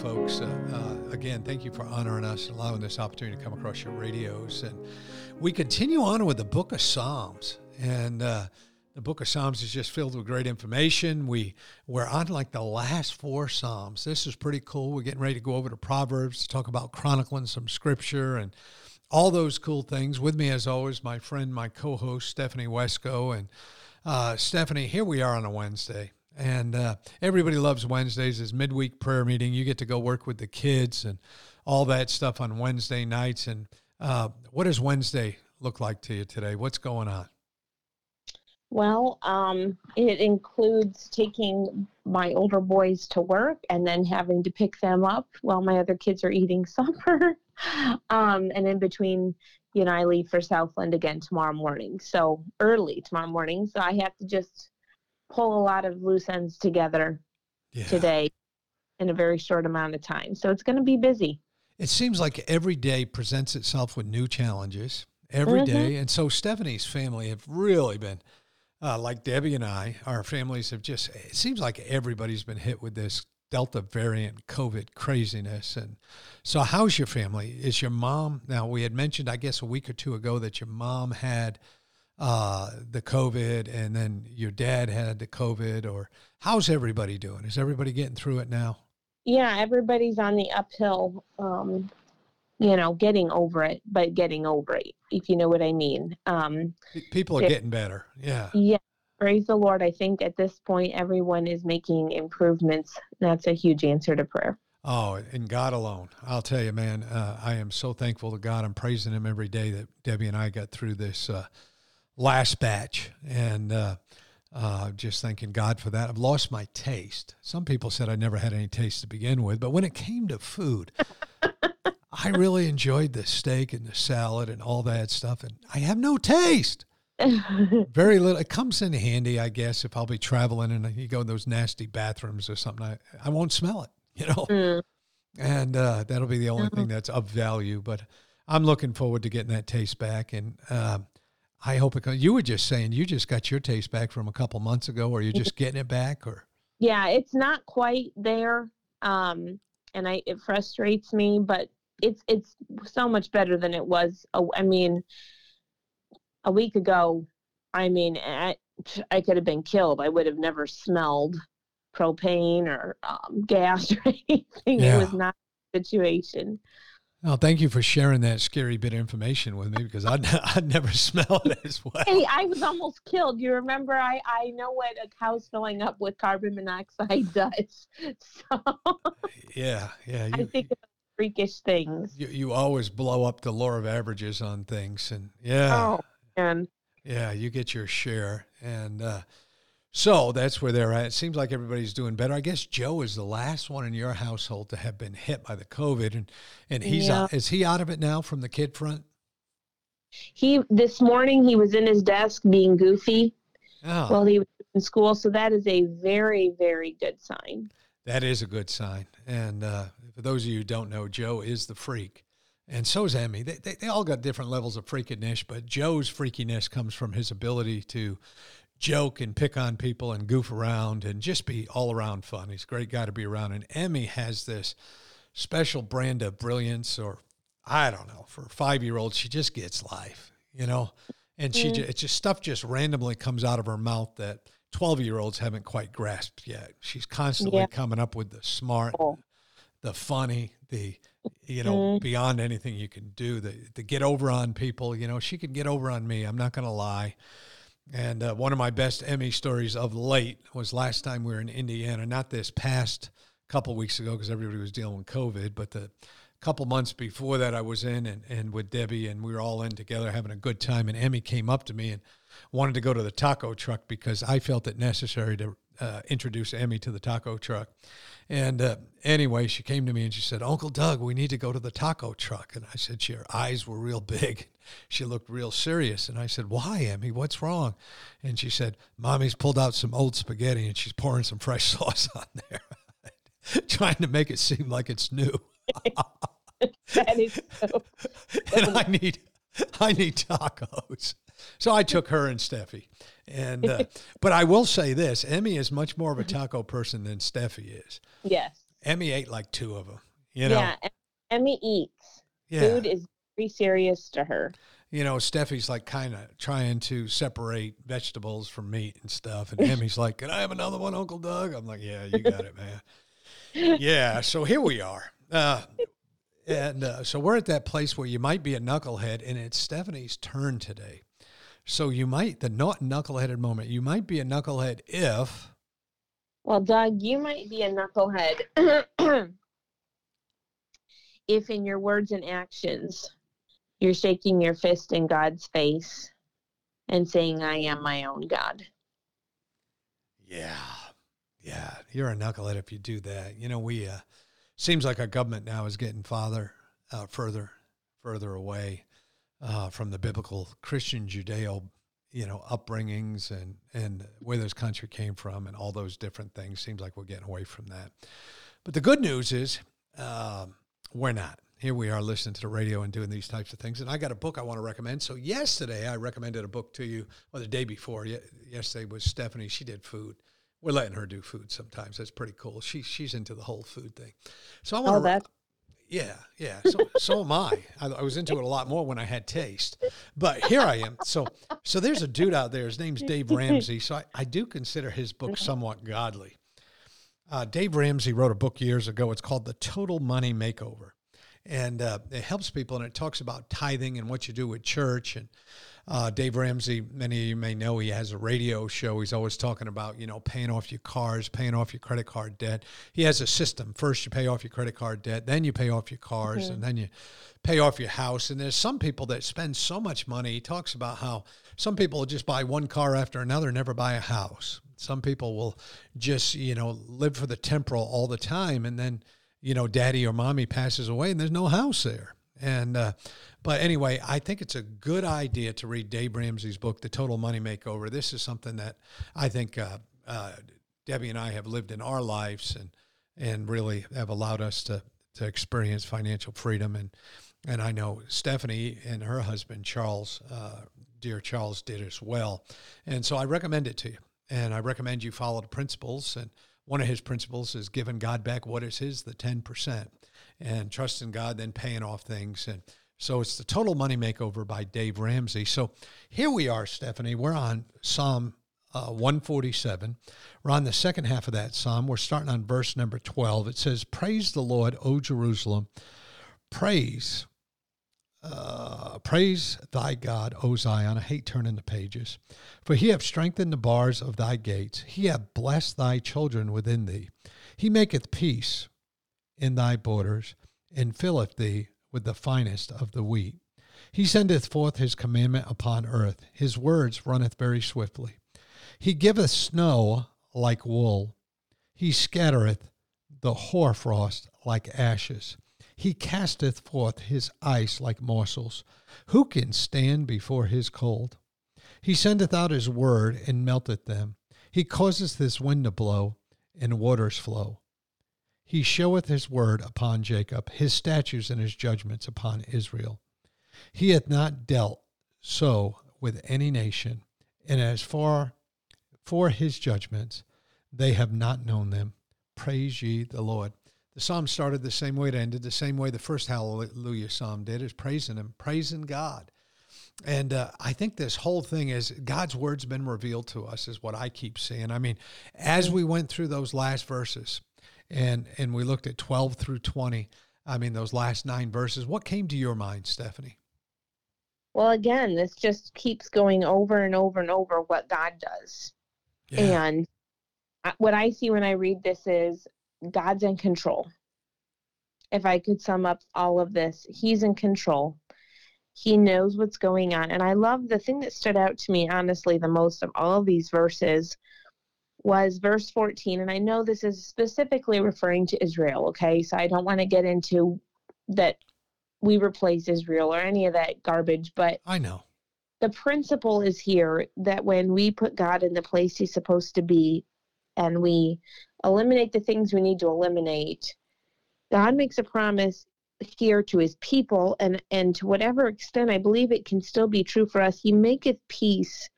Folks. Uh, uh, again, thank you for honoring us, and allowing this opportunity to come across your radios. And we continue on with the Book of Psalms. And uh, the Book of Psalms is just filled with great information. We we're on like the last four Psalms. This is pretty cool. We're getting ready to go over to Proverbs to talk about chronicling some scripture and all those cool things. With me, as always, my friend, my co-host Stephanie Wesco. And uh, Stephanie, here we are on a Wednesday and uh, everybody loves Wednesdays as midweek prayer meeting. You get to go work with the kids and all that stuff on Wednesday nights. And uh, what does Wednesday look like to you today? What's going on? Well, um, it includes taking my older boys to work and then having to pick them up while my other kids are eating supper. um, and in between, you know, I leave for Southland again tomorrow morning. So early tomorrow morning. So I have to just pull a lot of loose ends together yeah. today in a very short amount of time. So it's going to be busy. It seems like every day presents itself with new challenges every mm-hmm. day, And so Stephanie's family have really been, uh, like Debbie and I, our families have just, it seems like everybody's been hit with this Delta variant COVID craziness. And so, how's your family? Is your mom, now we had mentioned, I guess, a week or two ago that your mom had uh, the COVID and then your dad had the COVID, or how's everybody doing? Is everybody getting through it now? Yeah, everybody's on the uphill, um, you know, getting over it, but getting over it, if you know what I mean. Um, People are getting better. Yeah. Yeah. Praise the Lord. I think at this point, everyone is making improvements. That's a huge answer to prayer. Oh, and God alone. I'll tell you, man, uh, I am so thankful to God. I'm praising Him every day that Debbie and I got through this uh, last batch, and uh, uh, just thanking God for that. I've lost my taste. Some people said I never had any taste to begin with, but when it came to food, I really enjoyed the steak and the salad and all that stuff, and I have no taste. Very little. It comes in handy, I guess, if I'll be traveling and you go in those nasty bathrooms or something. I, I won't smell it, you know. Mm. And uh, that'll be the only mm-hmm. thing that's of value. But I'm looking forward to getting that taste back. And um, I hope it comes. You were just saying you just got your taste back from a couple months ago, or you're just getting it back, or yeah, it's not quite there, um, and I it frustrates me, but it's it's so much better than it was. I mean, a week ago, I mean, I, I could have been killed. I would have never smelled propane or um, gas or anything. Yeah. It was not a situation. Oh, thank you for sharing that scary bit of information with me because I'd, I'd never smelled it as well. Hey, I was almost killed. You remember, I, I know what a cow's filling up with carbon monoxide does. So, yeah, yeah. You, I think of freakish things. You, you always blow up the law of averages on things. And yeah. Oh, man. Yeah, you get your share. And, uh, so that's where they're at. It seems like everybody's doing better. I guess Joe is the last one in your household to have been hit by the COVID, and and he's yeah. out, is he out of it now from the kid front? He this morning he was in his desk being goofy oh. while he was in school, so that is a very very good sign. That is a good sign. And uh, for those of you who don't know, Joe is the freak. And so is Emmy. They, they, they all got different levels of freakiness, but Joe's freakiness comes from his ability to joke and pick on people and goof around and just be all around fun. He's a great guy to be around. And Emmy has this special brand of brilliance, or I don't know, for a five year old, she just gets life, you know? And she, mm. just, it's just stuff just randomly comes out of her mouth that 12 year olds haven't quite grasped yet. She's constantly yeah. coming up with the smart, oh. the funny, the, you know, mm. beyond anything you can do, the, the get over on people. You know, she can get over on me. I'm not going to lie. And uh, one of my best Emmy stories of late was last time we were in Indiana, not this past couple weeks ago because everybody was dealing with COVID, but the couple months before that, I was in and, and with Debbie, and we were all in together having a good time. And Emmy came up to me and wanted to go to the taco truck because I felt it necessary to uh, introduce Emmy to the taco truck. And uh, anyway, she came to me and she said, Uncle Doug, we need to go to the taco truck. And I said, she, her eyes were real big. She looked real serious. And I said, Why, Emmy? What's wrong? And she said, Mommy's pulled out some old spaghetti and she's pouring some fresh sauce on there, trying to make it seem like it's new. that is so. and I need, I need tacos. So I took her and Steffi. And uh, but I will say this: Emmy is much more of a taco person than Steffi is. Yes. Emmy ate like two of them. You know. Yeah. Emmy eats. Yeah. Food is very serious to her. You know, Steffi's like kind of trying to separate vegetables from meat and stuff, and Emmy's like, "Can I have another one, Uncle Doug?" I'm like, "Yeah, you got it, man." yeah. So here we are. Uh, and uh, so we're at that place where you might be a knucklehead, and it's Stephanie's turn today. So you might, the not knuckleheaded moment, you might be a knucklehead if. Well, Doug, you might be a knucklehead if in your words and actions you're shaking your fist in God's face and saying, I am my own God. Yeah. Yeah. You're a knucklehead if you do that. You know, we, uh, seems like our government now is getting farther, uh, further, further away uh, from the biblical Christian Judeo, you know, upbringings and and where this country came from and all those different things. Seems like we're getting away from that. But the good news is um, we're not. Here we are listening to the radio and doing these types of things. And I got a book I want to recommend. So yesterday I recommended a book to you, or the day before. Yesterday was Stephanie. She did food. We're letting her do food sometimes. That's pretty cool. She she's into the whole food thing. So I want oh, to. Yeah, yeah. So so am I. I. I. was into it a lot more when I had taste. But here I am. So so there's a dude out there. His name's Dave Ramsey. So I, I do consider his book somewhat godly. Uh, Dave Ramsey wrote a book years ago. It's called The Total Money Makeover. And uh, it helps people and it talks about tithing and what you do with church and uh, Dave Ramsey, many of you may know, he has a radio show. He's always talking about, you know, paying off your cars, paying off your credit card debt. He has a system. First, you pay off your credit card debt, then you pay off your cars, mm-hmm. and then you pay off your house. And there's some people that spend so much money. He talks about how some people just buy one car after another, never buy a house. Some people will just, you know, live for the temporal all the time. And then, you know, daddy or mommy passes away and there's no house there. And, uh, but anyway, I think it's a good idea to read Dave Ramsey's book, The Total Money Makeover. This is something that I think uh, uh, Debbie and I have lived in our lives and and really have allowed us to to experience financial freedom. And and I know Stephanie and her husband Charles, uh, dear Charles, did as well. And so I recommend it to you. And I recommend you follow the principles. And one of his principles is giving God back what is his, the ten percent, and trusting God, then paying off things and so it's the Total Money Makeover by Dave Ramsey. So here we are, Stephanie. We're on Psalm uh, 147. We're on the second half of that psalm. We're starting on verse number 12. It says, Praise the Lord, O Jerusalem. Praise, uh, praise thy God, O Zion. I hate turning the pages. For he hath strengthened the bars of thy gates. He hath blessed thy children within thee. He maketh peace in thy borders, and filleth thee with the finest of the wheat. He sendeth forth his commandment upon earth. His words runneth very swiftly. He giveth snow like wool. He scattereth the hoarfrost like ashes. He casteth forth his ice like morsels. Who can stand before his cold? He sendeth out his word and melteth them. He causeth his wind to blow, and waters flow. He showeth his word upon Jacob, his statutes and his judgments upon Israel. He hath not dealt so with any nation, and as far for his judgments, they have not known them. Praise ye the Lord. The psalm started the same way, it ended the same way the first Hallelujah psalm did, is praising him, praising God. And uh, I think this whole thing is God's word's been revealed to us, is what I keep seeing. I mean, as we went through those last verses, and and we looked at 12 through 20 i mean those last nine verses what came to your mind stephanie well again this just keeps going over and over and over what god does yeah. and what i see when i read this is god's in control if I could sum up all of this, He's in control. He knows what's going on. And I love the thing that stood out to me, honestly, the most of all of these verses was verse 14. And I know this is specifically referring to Israel, okay? So I don't want to get into that we replace Israel or any of that garbage, but I know. The principle is here that when we put God in the place he's supposed to be and we eliminate the things we need to eliminate, God makes a promise here to his people and and to whatever extent I believe it can still be true for us he maketh peace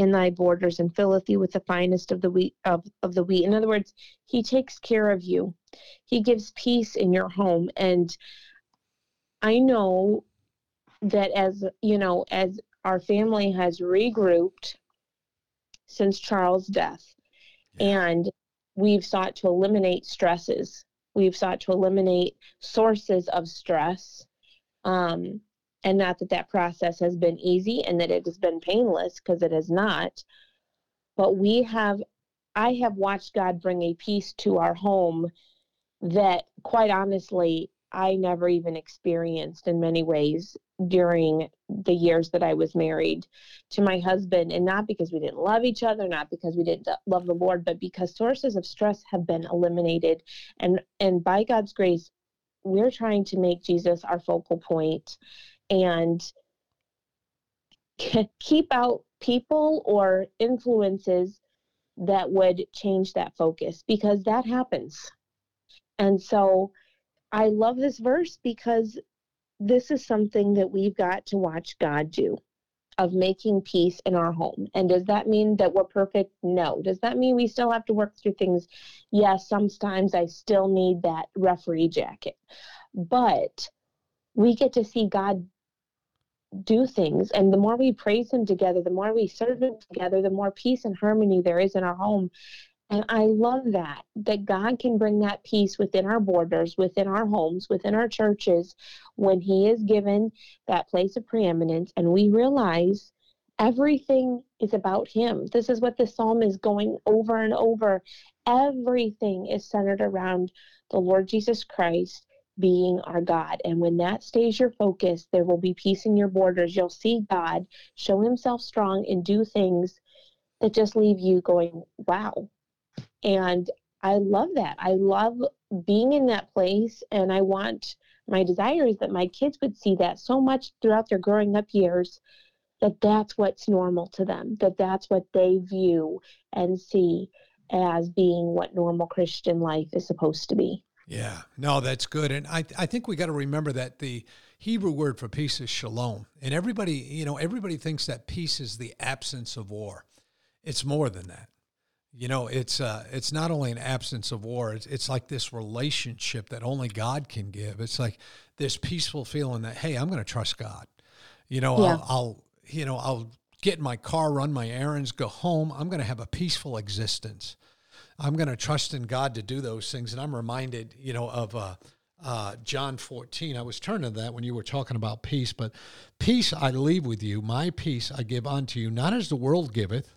in thy borders and filleth thee with the finest of the wheat of, of the wheat in other words he takes care of you he gives peace in your home and I know that as you know as our family has regrouped since Charles' death yeah. and we've sought to eliminate stresses We've sought to eliminate sources of stress. Um, and not that that process has been easy and that it has been painless, because it has not. But we have, I have watched God bring a peace to our home that, quite honestly, I never even experienced in many ways during the years that I was married to my husband. And not because we didn't love each other, not because we didn't love the Lord, but because sources of stress have been eliminated. And, and by God's grace, we're trying to make Jesus our focal point and keep out people or influences that would change that focus because that happens. And so, I love this verse because this is something that we've got to watch God do of making peace in our home. And does that mean that we're perfect? No. Does that mean we still have to work through things? Yes, sometimes I still need that referee jacket. But we get to see God do things. And the more we praise Him together, the more we serve Him together, the more peace and harmony there is in our home. And I love that, that God can bring that peace within our borders, within our homes, within our churches, when He is given that place of preeminence. And we realize everything is about Him. This is what the psalm is going over and over. Everything is centered around the Lord Jesus Christ being our God. And when that stays your focus, there will be peace in your borders. You'll see God show Himself strong and do things that just leave you going, wow, and I love that. I love being in that place. And I want my desire is that my kids would see that so much throughout their growing up years that that's what's normal to them, that that's what they view and see as being what normal Christian life is supposed to be. Yeah, no, that's good. And I, I think we got to remember that the Hebrew word for peace is shalom. And everybody, you know, everybody thinks that peace is the absence of war. It's more than that. You know, it's uh, it's not only an absence of war. It's, it's like this relationship that only God can give. It's like this peaceful feeling that hey, I'm going to trust God. You know, yeah. I'll, I'll you know I'll get in my car, run my errands, go home. I'm going to have a peaceful existence. I'm going to trust in God to do those things. And I'm reminded, you know, of uh, uh, John 14. I was turning to that when you were talking about peace, but peace I leave with you, my peace I give unto you, not as the world giveth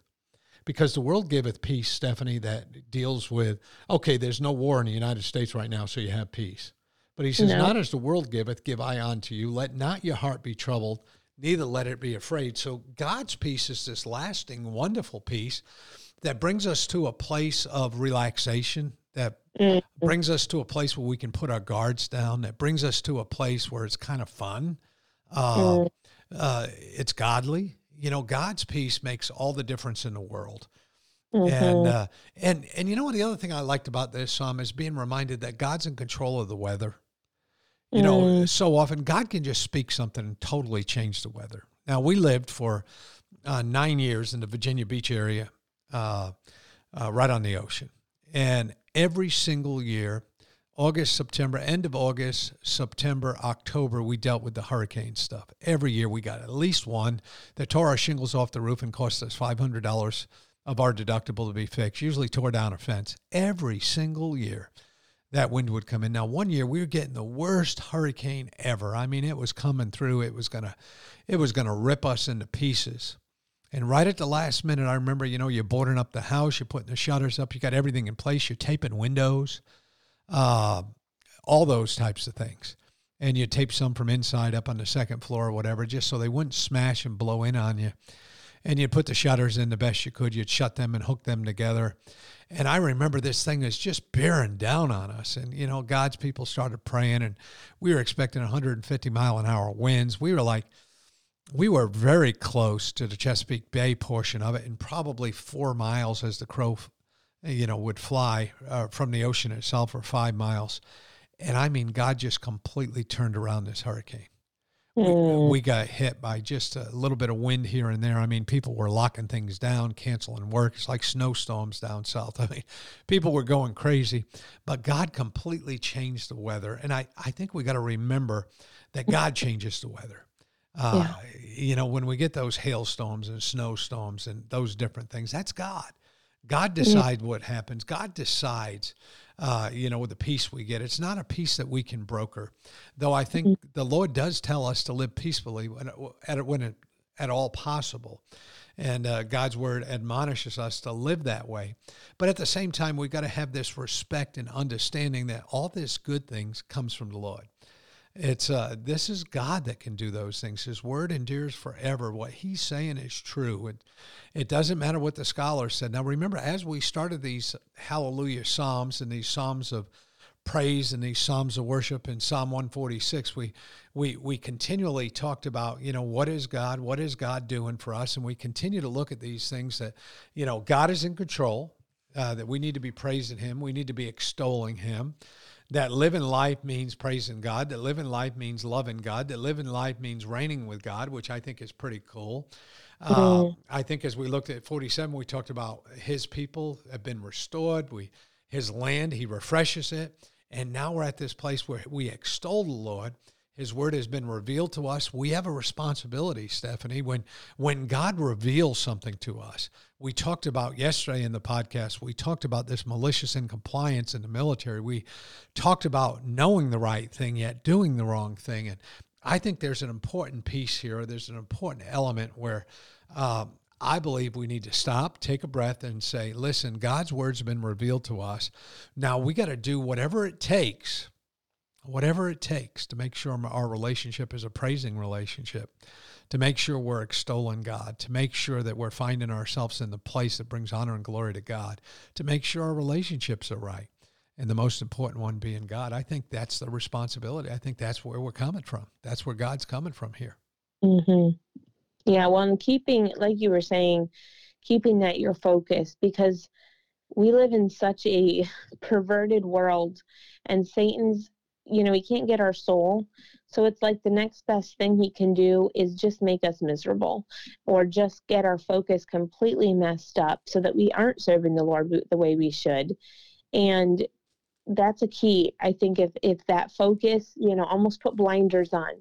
because the world giveth peace, Stephanie, that deals with, okay, there's no war in the United States right now, so you have peace. But he says, no. Not as the world giveth, give I unto you. Let not your heart be troubled, neither let it be afraid. So God's peace is this lasting, wonderful peace that brings us to a place of relaxation, that mm-hmm. brings us to a place where we can put our guards down, that brings us to a place where it's kind of fun. Uh, mm. uh, it's godly you know, God's peace makes all the difference in the world. Mm-hmm. And uh, and and you know what? The other thing I liked about this psalm is being reminded that God's in control of the weather. You mm. know, so often God can just speak something and totally change the weather. Now we lived for uh, nine years in the Virginia Beach area, uh, uh right on the ocean, and every single year August, September, end of August, September, October, we dealt with the hurricane stuff. Every year we got at least one that tore our shingles off the roof and cost us $500 of our deductible to be fixed, usually tore down a fence. Every single year that wind would come in. Now, one year we were getting the worst hurricane ever. I mean, it was coming through. It was to it was to rip us into pieces. And right at the last minute, I remember, you know, you're boarding up the house, you're putting the shutters up, you got everything in place, you're taping windows uh, all those types of things. And you tape some from inside up on the second floor or whatever, just so they wouldn't smash and blow in on you. And you'd put the shutters in the best you could. You'd shut them and hook them together. And I remember this thing was just bearing down on us. And, you know, God's people started praying, and we were expecting 150 mile an hour winds. We were like, we were very close to the Chesapeake Bay portion of it, and probably four miles as the crow, you know, would fly uh, from the ocean itself, or five miles. And I mean, God just completely turned around this hurricane. We, mm. we, got hit by just a little bit of wind here and there. I mean, people were locking things down, canceling work. It's like snowstorms down south. I mean, people were going crazy, but God completely changed the weather. And I, I think we got to remember that God changes the weather. Uh, yeah. You know, when we get those hailstorms and snowstorms and those different things, that's God. God decides yeah. what happens. God decides uh, you know, with the peace we get. It's not a peace that we can broker, though. I think mm-hmm. the Lord does tell us to live peacefully when, at when it, at all possible, and uh, God's word admonishes us to live that way. But at the same time, we've got to have this respect and understanding that all this good things comes from the Lord. It's uh, this is God that can do those things. His word endures forever. What He's saying is true. It, it doesn't matter what the scholars said. Now, remember, as we started these Hallelujah Psalms and these Psalms of praise and these Psalms of worship in Psalm 146, we we we continually talked about, you know, what is God? What is God doing for us? And we continue to look at these things that, you know, God is in control. Uh, that we need to be praising Him. We need to be extolling Him that living life means praising God, that living life means loving God, that living life means reigning with God, which I think is pretty cool. Uh, mm-hmm. Uh, I think as we looked at 47, we talked about his people have been restored. We, his land, he refreshes it. And now we're at this place where we extol the Lord his word has been revealed to us. We have a responsibility, Stephanie. When when God reveals something to us, we talked about yesterday in the podcast. We talked about this malicious incompliance in the military. We talked about knowing the right thing yet doing the wrong thing. And I think there's an important piece here. There's an important element where um, I believe we need to stop, take a breath, and say, "Listen, God's word's been revealed to us. Now we got to do whatever it takes." Whatever it takes to make sure our relationship is a praising relationship, to make sure we're extolling God, to make sure that we're finding ourselves in the place that brings honor and glory to God, to make sure our relationships are right. And the most important one being God. I think that's the responsibility. I think that's where we're coming from. That's where God's coming from here. Mm-hmm. Yeah. Well, and keeping, like you were saying, keeping that your focus because we live in such a perverted world and Satan's you know, he can't get our soul. So it's like the next best thing he can do is just make us miserable or just get our focus completely messed up so that we aren't serving the Lord the way we should. And that's a key. I think if if that focus, you know, almost put blinders on.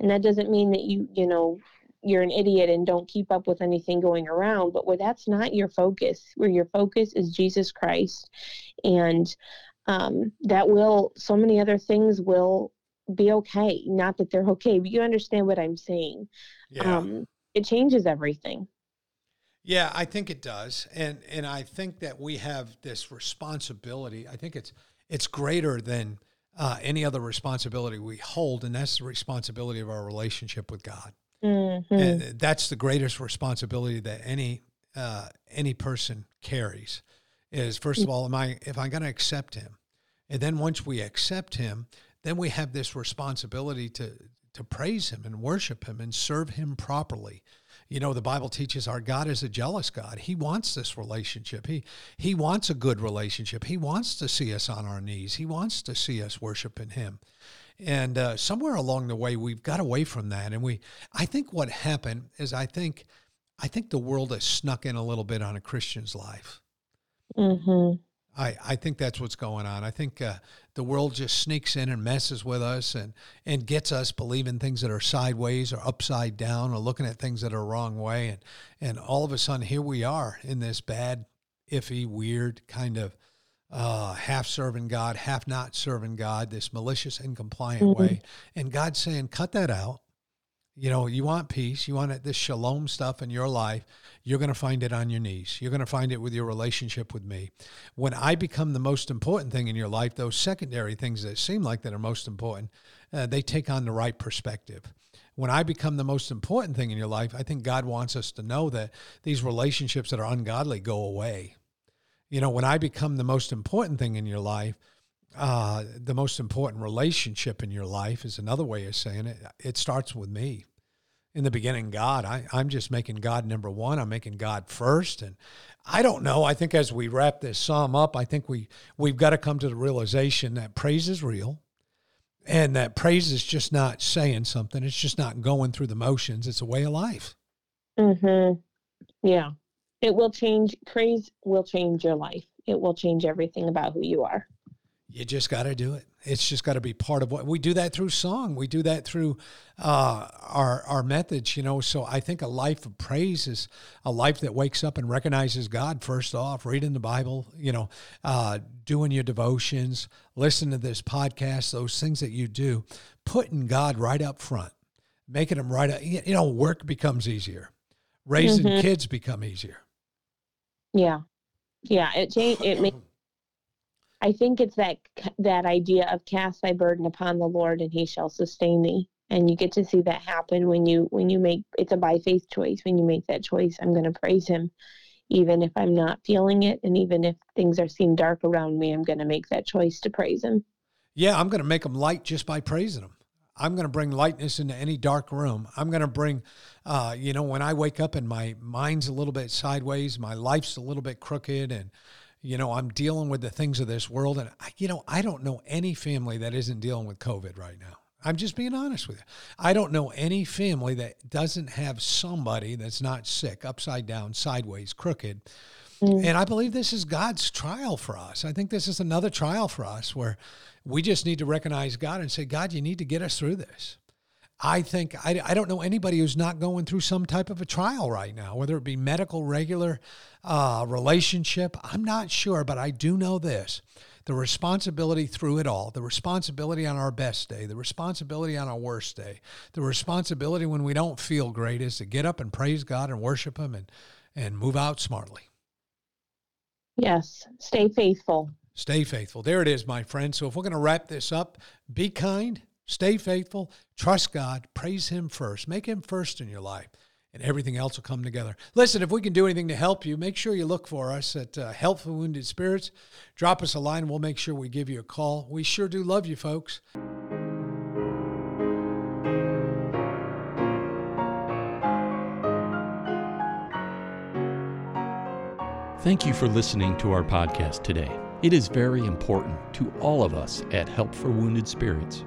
And that doesn't mean that you, you know, you're an idiot and don't keep up with anything going around, but where that's not your focus, where your focus is Jesus Christ and um, that will so many other things will be okay not that they're okay but you understand what i'm saying yeah. um, it changes everything yeah i think it does and and i think that we have this responsibility i think it's it's greater than uh, any other responsibility we hold and that's the responsibility of our relationship with god mm-hmm. and that's the greatest responsibility that any uh, any person carries is first of all, am I if I'm going to accept him, and then once we accept him, then we have this responsibility to to praise him and worship him and serve him properly. You know, the Bible teaches our God is a jealous God. He wants this relationship. He he wants a good relationship. He wants to see us on our knees. He wants to see us worshiping him. And uh, somewhere along the way, we've got away from that. And we, I think what happened is, I think, I think the world has snuck in a little bit on a Christian's life. Mm-hmm. I, I think that's what's going on. I think uh, the world just sneaks in and messes with us and, and gets us believing things that are sideways or upside down or looking at things that are wrong way. And, and all of a sudden, here we are in this bad, iffy, weird kind of uh, half serving God, half not serving God, this malicious, incompliant mm-hmm. way. And God's saying, cut that out. You know, you want peace, you want this shalom stuff in your life, you're going to find it on your knees. You're going to find it with your relationship with me. When I become the most important thing in your life, those secondary things that seem like that are most important, uh, they take on the right perspective. When I become the most important thing in your life, I think God wants us to know that these relationships that are ungodly go away. You know, when I become the most important thing in your life, uh, the most important relationship in your life is another way of saying it. It starts with me. In the beginning, God, I, I'm just making God number one. I'm making God first. And I don't know. I think as we wrap this psalm up, I think we, we've got to come to the realization that praise is real and that praise is just not saying something. It's just not going through the motions. It's a way of life. Mm-hmm. Yeah. It will change. Praise will change your life. It will change everything about who you are. You just got to do it. It's just got to be part of what we do that through song. We do that through uh, our our methods, you know. So I think a life of praise is a life that wakes up and recognizes God first off, reading the Bible, you know, uh, doing your devotions, listening to this podcast, those things that you do, putting God right up front, making him right. Up, you know, work becomes easier, raising mm-hmm. kids become easier. Yeah, yeah. It change. It makes I think it's that that idea of cast thy burden upon the Lord and he shall sustain thee. And you get to see that happen when you when you make it's a by faith choice. When you make that choice, I'm going to praise him even if I'm not feeling it and even if things are seem dark around me, I'm going to make that choice to praise him. Yeah, I'm going to make them light just by praising him. I'm going to bring lightness into any dark room. I'm going to bring, uh, you know, when I wake up and my mind's a little bit sideways, my life's a little bit crooked, and you know, I'm dealing with the things of this world. And, I, you know, I don't know any family that isn't dealing with COVID right now. I'm just being honest with you. I don't know any family that doesn't have somebody that's not sick, upside down, sideways, crooked. Mm. And I believe this is God's trial for us. I think this is another trial for us where we just need to recognize God and say, God, you need to get us through this. I think I, I don't know anybody who's not going through some type of a trial right now, whether it be medical, regular, uh, relationship. I'm not sure, but I do know this the responsibility through it all, the responsibility on our best day, the responsibility on our worst day, the responsibility when we don't feel great is to get up and praise God and worship Him and, and move out smartly. Yes, stay faithful. Stay faithful. There it is, my friend. So if we're going to wrap this up, be kind, Stay faithful, trust God, praise Him first, make Him first in your life, and everything else will come together. Listen, if we can do anything to help you, make sure you look for us at uh, Help for Wounded Spirits. Drop us a line, we'll make sure we give you a call. We sure do love you, folks. Thank you for listening to our podcast today. It is very important to all of us at Help for Wounded Spirits